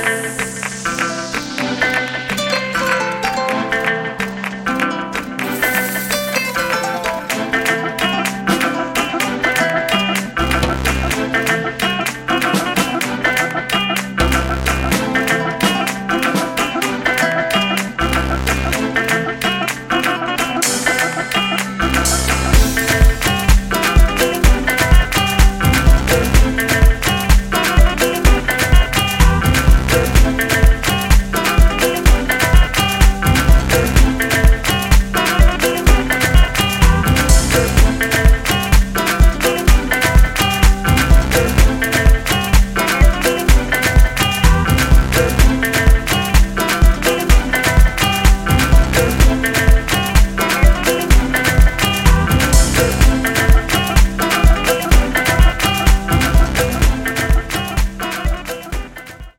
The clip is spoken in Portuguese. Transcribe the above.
Música